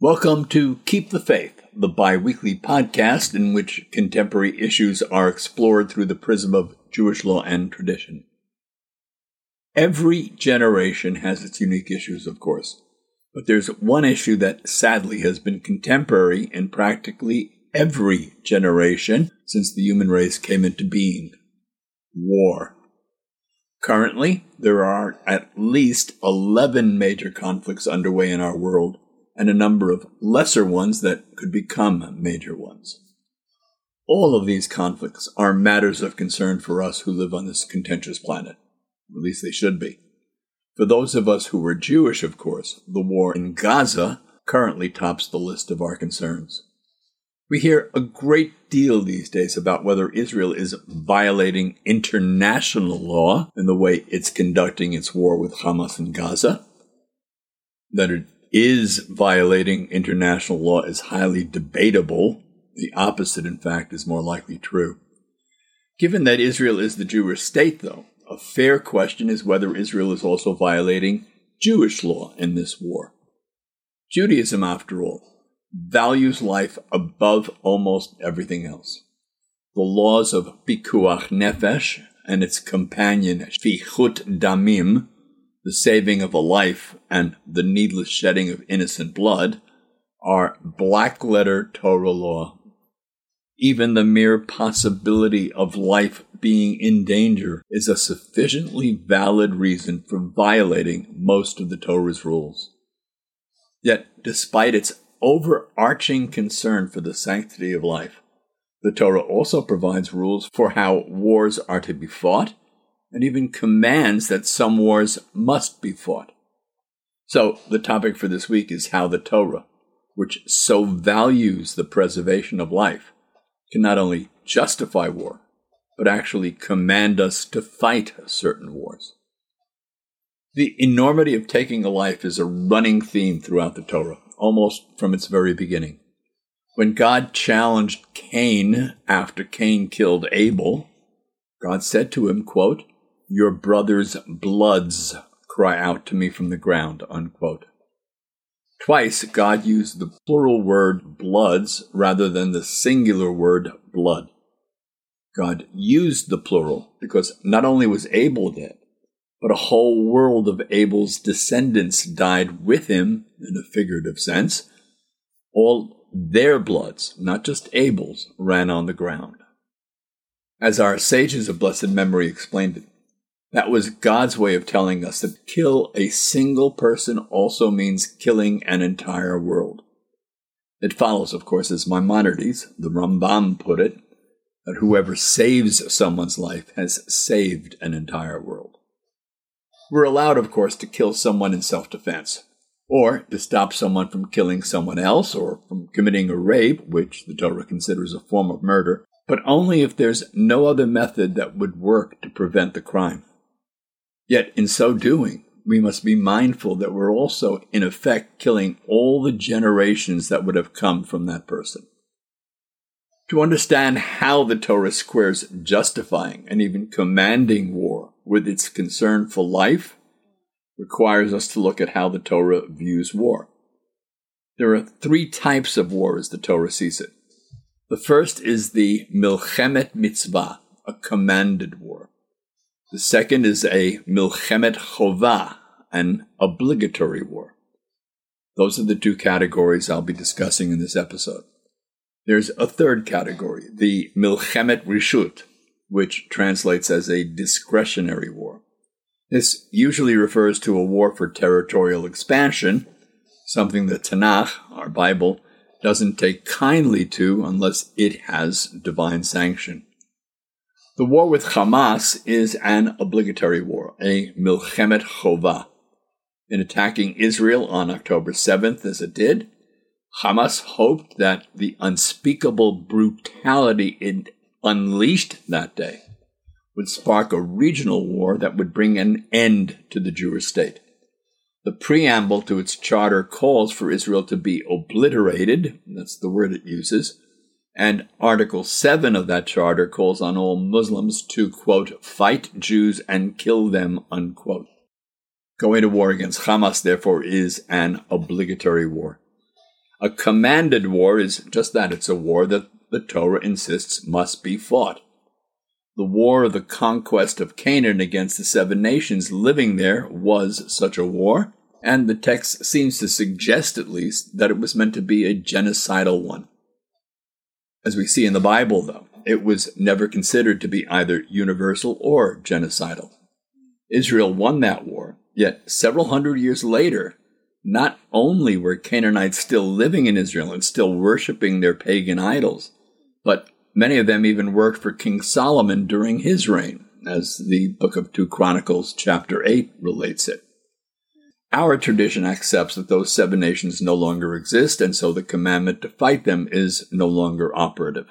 Welcome to Keep the Faith, the bi weekly podcast in which contemporary issues are explored through the prism of Jewish law and tradition. Every generation has its unique issues, of course, but there's one issue that sadly has been contemporary in practically every generation since the human race came into being war. Currently, there are at least 11 major conflicts underway in our world and a number of lesser ones that could become major ones. All of these conflicts are matters of concern for us who live on this contentious planet. At least they should be. For those of us who are Jewish, of course, the war in Gaza currently tops the list of our concerns. We hear a great deal these days about whether Israel is violating international law in the way it's conducting its war with Hamas in Gaza, that it is violating international law is highly debatable. The opposite, in fact, is more likely true. Given that Israel is the Jewish state, though, a fair question is whether Israel is also violating Jewish law in this war. Judaism, after all, values life above almost everything else. The laws of Pikuach Nefesh and its companion Shfichut Damim the saving of a life and the needless shedding of innocent blood are black letter Torah law. Even the mere possibility of life being in danger is a sufficiently valid reason for violating most of the Torah's rules. Yet, despite its overarching concern for the sanctity of life, the Torah also provides rules for how wars are to be fought and even commands that some wars must be fought. So, the topic for this week is how the Torah, which so values the preservation of life, can not only justify war, but actually command us to fight certain wars. The enormity of taking a life is a running theme throughout the Torah, almost from its very beginning. When God challenged Cain after Cain killed Abel, God said to him, quote, your brother's bloods cry out to me from the ground. Unquote. Twice, God used the plural word bloods rather than the singular word blood. God used the plural because not only was Abel dead, but a whole world of Abel's descendants died with him in a figurative sense. All their bloods, not just Abel's, ran on the ground. As our sages of blessed memory explained it, that was God's way of telling us that kill a single person also means killing an entire world. It follows, of course, as Maimonides, the Rambam, put it, that whoever saves someone's life has saved an entire world. We're allowed, of course, to kill someone in self defense, or to stop someone from killing someone else, or from committing a rape, which the Torah considers a form of murder, but only if there's no other method that would work to prevent the crime. Yet, in so doing, we must be mindful that we're also, in effect, killing all the generations that would have come from that person. To understand how the Torah squares justifying and even commanding war with its concern for life requires us to look at how the Torah views war. There are three types of war as the Torah sees it. The first is the milchemet mitzvah, a commanded war. The second is a milchemet chova, an obligatory war. Those are the two categories I'll be discussing in this episode. There's a third category, the milchemet rishut, which translates as a discretionary war. This usually refers to a war for territorial expansion, something the Tanakh, our Bible, doesn't take kindly to unless it has divine sanction. The war with Hamas is an obligatory war, a milchemet chova. In attacking Israel on October 7th, as it did, Hamas hoped that the unspeakable brutality it unleashed that day would spark a regional war that would bring an end to the Jewish state. The preamble to its charter calls for Israel to be obliterated, that's the word it uses, and Article 7 of that charter calls on all Muslims to, quote, fight Jews and kill them, unquote. Going to war against Hamas, therefore, is an obligatory war. A commanded war is just that it's a war that the Torah insists must be fought. The war of the conquest of Canaan against the seven nations living there was such a war, and the text seems to suggest at least that it was meant to be a genocidal one. As we see in the Bible, though, it was never considered to be either universal or genocidal. Israel won that war, yet several hundred years later, not only were Canaanites still living in Israel and still worshiping their pagan idols, but many of them even worked for King Solomon during his reign, as the book of 2 Chronicles, chapter 8, relates it. Our tradition accepts that those seven nations no longer exist, and so the commandment to fight them is no longer operative.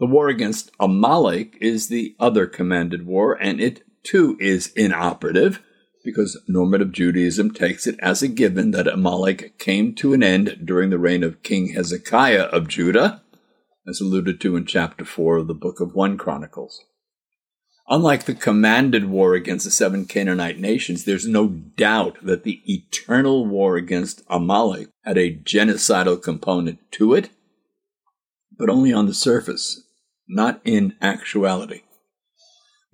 The war against Amalek is the other commanded war, and it too is inoperative because normative Judaism takes it as a given that Amalek came to an end during the reign of King Hezekiah of Judah, as alluded to in chapter 4 of the book of 1 Chronicles. Unlike the commanded war against the seven Canaanite nations, there's no doubt that the eternal war against Amalek had a genocidal component to it, but only on the surface, not in actuality.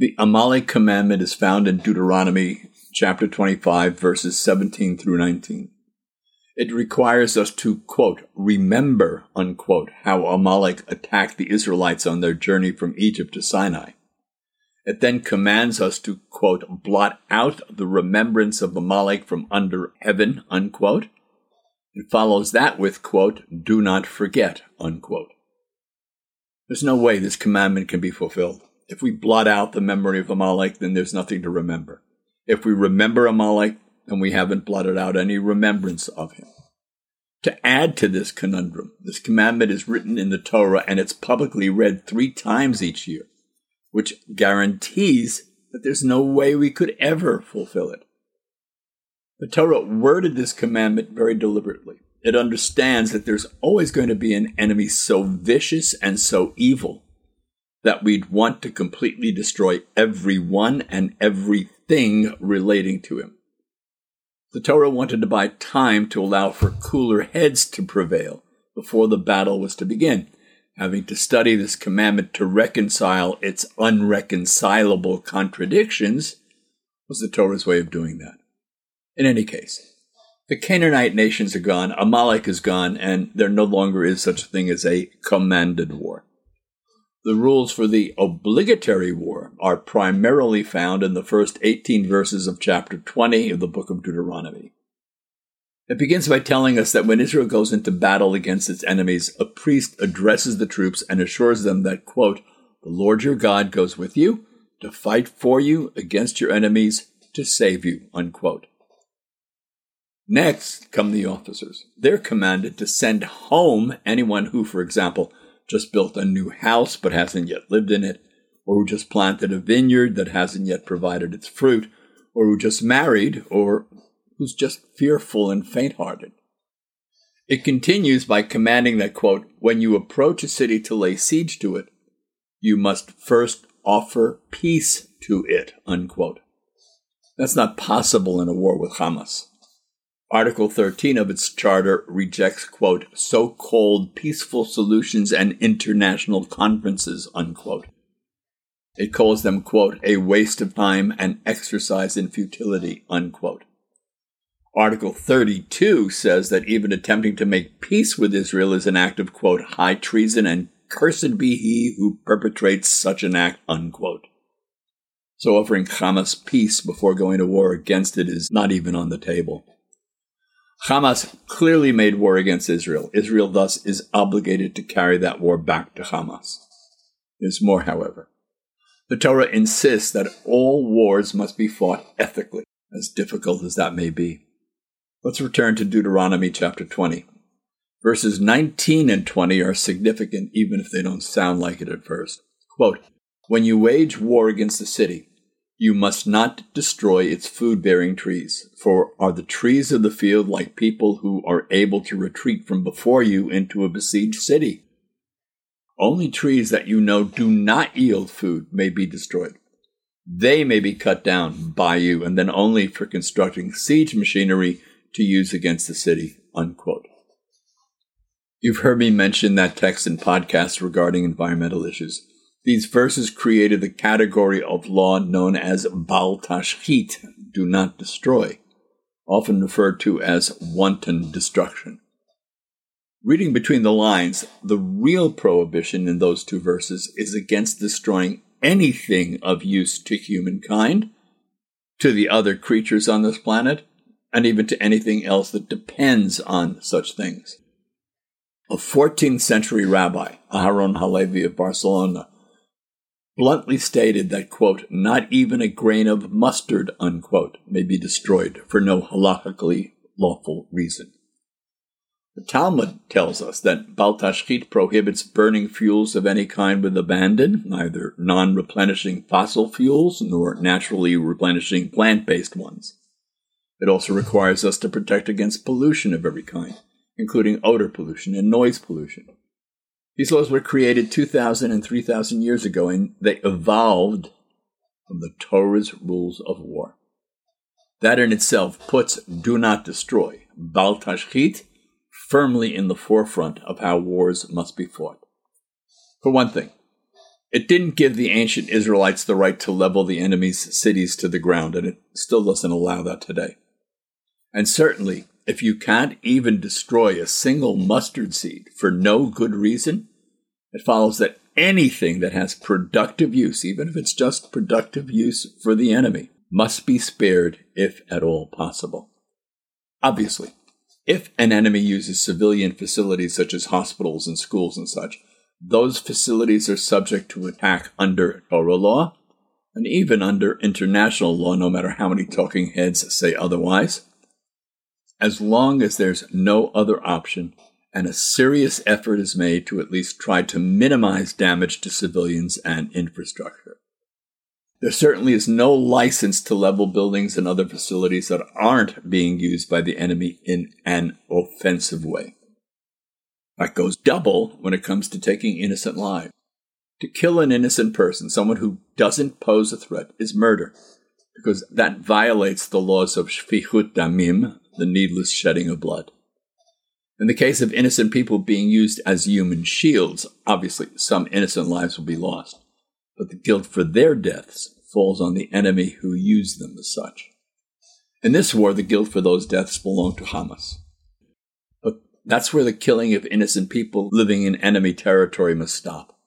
The Amalek commandment is found in Deuteronomy chapter 25, verses 17 through 19. It requires us to, quote, remember, unquote, how Amalek attacked the Israelites on their journey from Egypt to Sinai. It then commands us to, quote, blot out the remembrance of Amalek from under heaven, unquote. It follows that with, quote, do not forget, unquote. There's no way this commandment can be fulfilled. If we blot out the memory of Amalek, then there's nothing to remember. If we remember Amalek, then we haven't blotted out any remembrance of him. To add to this conundrum, this commandment is written in the Torah and it's publicly read three times each year, which guarantees that there's no way we could ever fulfill it. The Torah worded this commandment very deliberately. It understands that there's always going to be an enemy so vicious and so evil that we'd want to completely destroy everyone and everything relating to him. The Torah wanted to buy time to allow for cooler heads to prevail before the battle was to begin, having to study this commandment to reconcile its unreconcilable contradictions was the Torah's way of doing that. In any case, the Canaanite nations are gone, Amalek is gone, and there no longer is such a thing as a commanded war. The rules for the obligatory war are primarily found in the first 18 verses of chapter 20 of the book of Deuteronomy. It begins by telling us that when Israel goes into battle against its enemies, a priest addresses the troops and assures them that, quote, the Lord your God goes with you to fight for you against your enemies to save you, unquote. Next come the officers. They're commanded to send home anyone who, for example, just built a new house but hasn't yet lived in it, or who just planted a vineyard that hasn't yet provided its fruit, or who just married, or who's just fearful and faint hearted. It continues by commanding that, quote, when you approach a city to lay siege to it, you must first offer peace to it, unquote. That's not possible in a war with Hamas. Article 13 of its charter rejects, quote, so called peaceful solutions and international conferences, unquote. It calls them, quote, a waste of time and exercise in futility, unquote. Article 32 says that even attempting to make peace with Israel is an act of, quote, high treason and cursed be he who perpetrates such an act, unquote. So offering Hamas peace before going to war against it is not even on the table. Hamas clearly made war against Israel. Israel thus is obligated to carry that war back to Hamas. There's more, however. The Torah insists that all wars must be fought ethically, as difficult as that may be. Let's return to Deuteronomy chapter 20. Verses 19 and 20 are significant even if they don't sound like it at first. Quote, When you wage war against a city, you must not destroy its food bearing trees, for are the trees of the field like people who are able to retreat from before you into a besieged city? Only trees that you know do not yield food may be destroyed. They may be cut down by you, and then only for constructing siege machinery to use against the city. Unquote. You've heard me mention that text in podcasts regarding environmental issues. These verses created the category of law known as Bal Tashchit, do not destroy, often referred to as wanton destruction. Reading between the lines, the real prohibition in those two verses is against destroying anything of use to humankind, to the other creatures on this planet, and even to anything else that depends on such things. A 14th century rabbi, Aharon Halevi of Barcelona, bluntly stated that, quote, not even a grain of mustard, unquote, may be destroyed for no halachically lawful reason. The Talmud tells us that Baltashchit prohibits burning fuels of any kind with abandon, neither non replenishing fossil fuels nor naturally replenishing plant based ones. It also requires us to protect against pollution of every kind, including odor pollution and noise pollution. These laws were created 2,000 and 3,000 years ago, and they evolved from the Torah's rules of war. That in itself puts do not destroy, Bal Tashchit, firmly in the forefront of how wars must be fought. For one thing, it didn't give the ancient Israelites the right to level the enemy's cities to the ground, and it still doesn't allow that today. And certainly, if you can't even destroy a single mustard seed for no good reason, it follows that anything that has productive use, even if it's just productive use for the enemy, must be spared if at all possible. Obviously, if an enemy uses civilian facilities such as hospitals and schools and such, those facilities are subject to attack under Torah law and even under international law, no matter how many talking heads say otherwise. As long as there's no other option, and a serious effort is made to at least try to minimize damage to civilians and infrastructure. There certainly is no license to level buildings and other facilities that aren't being used by the enemy in an offensive way. That goes double when it comes to taking innocent lives. To kill an innocent person, someone who doesn't pose a threat, is murder, because that violates the laws of shfichut damim, the needless shedding of blood. In the case of innocent people being used as human shields, obviously some innocent lives will be lost, but the guilt for their deaths falls on the enemy who used them as such. In this war, the guilt for those deaths belonged to Hamas. But that's where the killing of innocent people living in enemy territory must stop.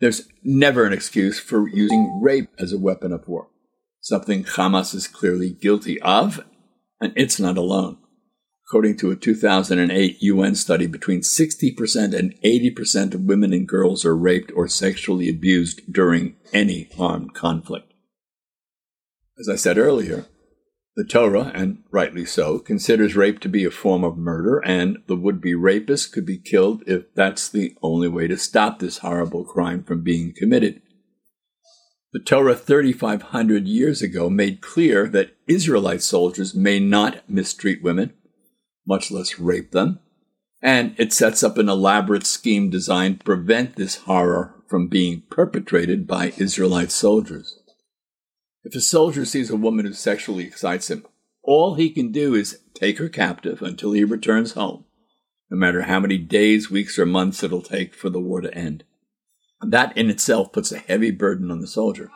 There's never an excuse for using rape as a weapon of war, something Hamas is clearly guilty of, and it's not alone. According to a 2008 UN study, between 60% and 80% of women and girls are raped or sexually abused during any armed conflict. As I said earlier, the Torah, and rightly so, considers rape to be a form of murder, and the would be rapist could be killed if that's the only way to stop this horrible crime from being committed. The Torah 3,500 years ago made clear that Israelite soldiers may not mistreat women much less rape them. And it sets up an elaborate scheme designed to prevent this horror from being perpetrated by Israelite soldiers. If a soldier sees a woman who sexually excites him, all he can do is take her captive until he returns home, no matter how many days, weeks, or months it'll take for the war to end. That in itself puts a heavy burden on the soldier.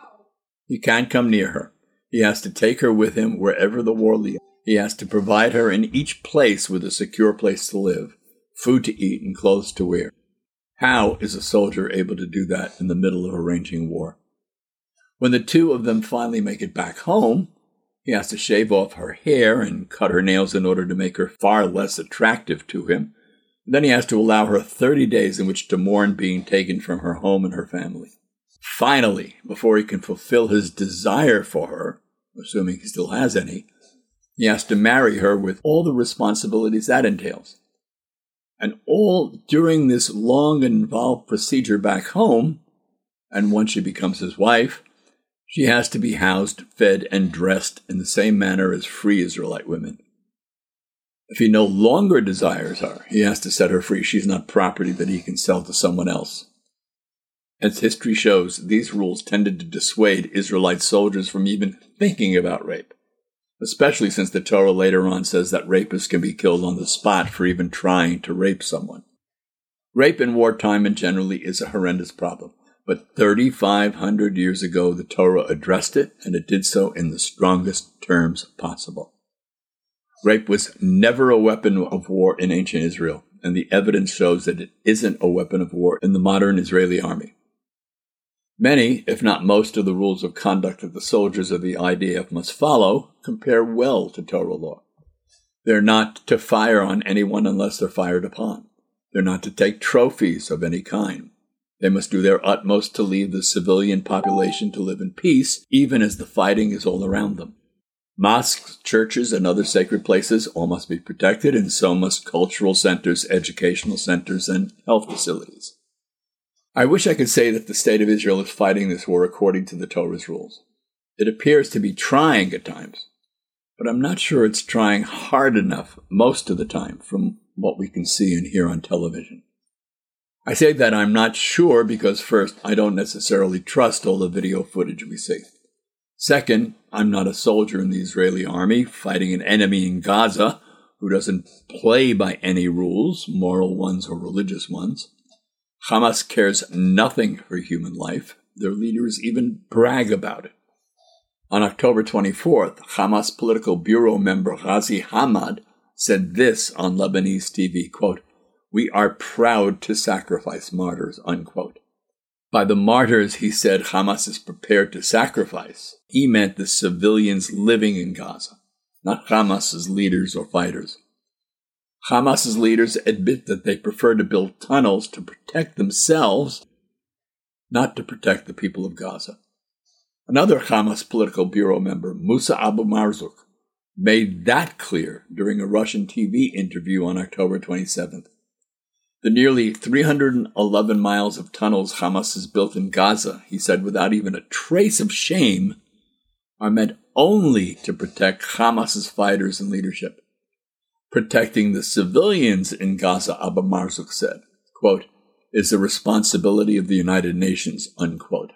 He can't come near her. He has to take her with him wherever the war leads. He has to provide her in each place with a secure place to live, food to eat, and clothes to wear. How is a soldier able to do that in the middle of a raging war? When the two of them finally make it back home, he has to shave off her hair and cut her nails in order to make her far less attractive to him. Then he has to allow her 30 days in which to mourn being taken from her home and her family. Finally, before he can fulfill his desire for her, assuming he still has any, he has to marry her with all the responsibilities that entails. And all during this long and involved procedure back home, and once she becomes his wife, she has to be housed, fed, and dressed in the same manner as free Israelite women. If he no longer desires her, he has to set her free. She's not property that he can sell to someone else. As history shows, these rules tended to dissuade Israelite soldiers from even thinking about rape especially since the Torah later on says that rapists can be killed on the spot for even trying to rape someone. Rape in wartime and generally is a horrendous problem. But 3,500 years ago, the Torah addressed it, and it did so in the strongest terms possible. Rape was never a weapon of war in ancient Israel, and the evidence shows that it isn't a weapon of war in the modern Israeli army. Many, if not most, of the rules of conduct that the soldiers of the IDF must follow compare well to Torah law. They're not to fire on anyone unless they're fired upon. They're not to take trophies of any kind. They must do their utmost to leave the civilian population to live in peace, even as the fighting is all around them. Mosques, churches, and other sacred places all must be protected, and so must cultural centers, educational centers, and health facilities. I wish I could say that the state of Israel is fighting this war according to the Torah's rules. It appears to be trying at times, but I'm not sure it's trying hard enough most of the time from what we can see and hear on television. I say that I'm not sure because, first, I don't necessarily trust all the video footage we see. Second, I'm not a soldier in the Israeli army fighting an enemy in Gaza who doesn't play by any rules, moral ones or religious ones. Hamas cares nothing for human life. Their leaders even brag about it. On October 24th, Hamas political bureau member Ghazi Hamad said this on Lebanese TV, quote, We are proud to sacrifice martyrs, unquote. By the martyrs, he said Hamas is prepared to sacrifice. He meant the civilians living in Gaza, not Hamas's leaders or fighters. Hamas's leaders admit that they prefer to build tunnels to protect themselves, not to protect the people of Gaza. Another Hamas political bureau member, Musa Abu Marzouk, made that clear during a Russian TV interview on October 27th. The nearly 311 miles of tunnels Hamas has built in Gaza, he said without even a trace of shame, are meant only to protect Hamas's fighters and leadership. Protecting the civilians in Gaza, Abu Marzouk said, quote, is the responsibility of the United Nations, unquote.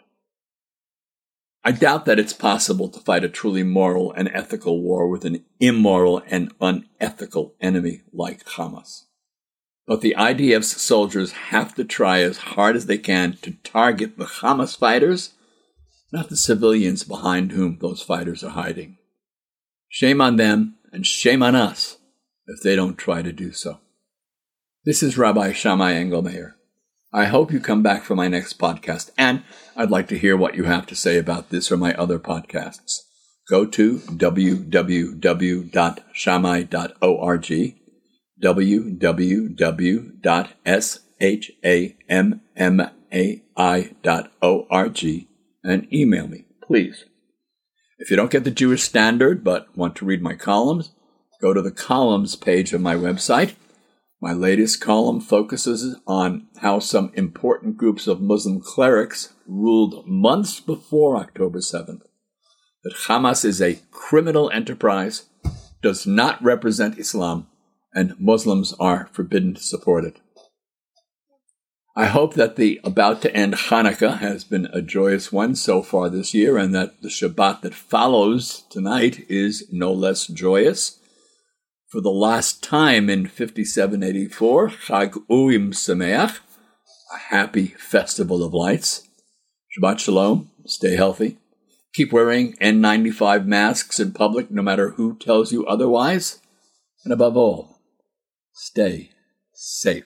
I doubt that it's possible to fight a truly moral and ethical war with an immoral and unethical enemy like Hamas. But the IDF's soldiers have to try as hard as they can to target the Hamas fighters, not the civilians behind whom those fighters are hiding. Shame on them and shame on us if they don't try to do so. This is Rabbi Shammai Engelmayer. I hope you come back for my next podcast, and I'd like to hear what you have to say about this or my other podcasts. Go to www.shammai.org, www.shammai.org, and email me, please. If you don't get the Jewish Standard but want to read my columns, go to the columns page of my website my latest column focuses on how some important groups of Muslim clerics ruled months before October 7th that Hamas is a criminal enterprise, does not represent Islam, and Muslims are forbidden to support it. I hope that the about to end Hanukkah has been a joyous one so far this year and that the Shabbat that follows tonight is no less joyous for the last time in 5784, Chag Urim Sameach, a happy festival of lights. Shabbat Shalom, stay healthy. Keep wearing N95 masks in public no matter who tells you otherwise. And above all, stay safe.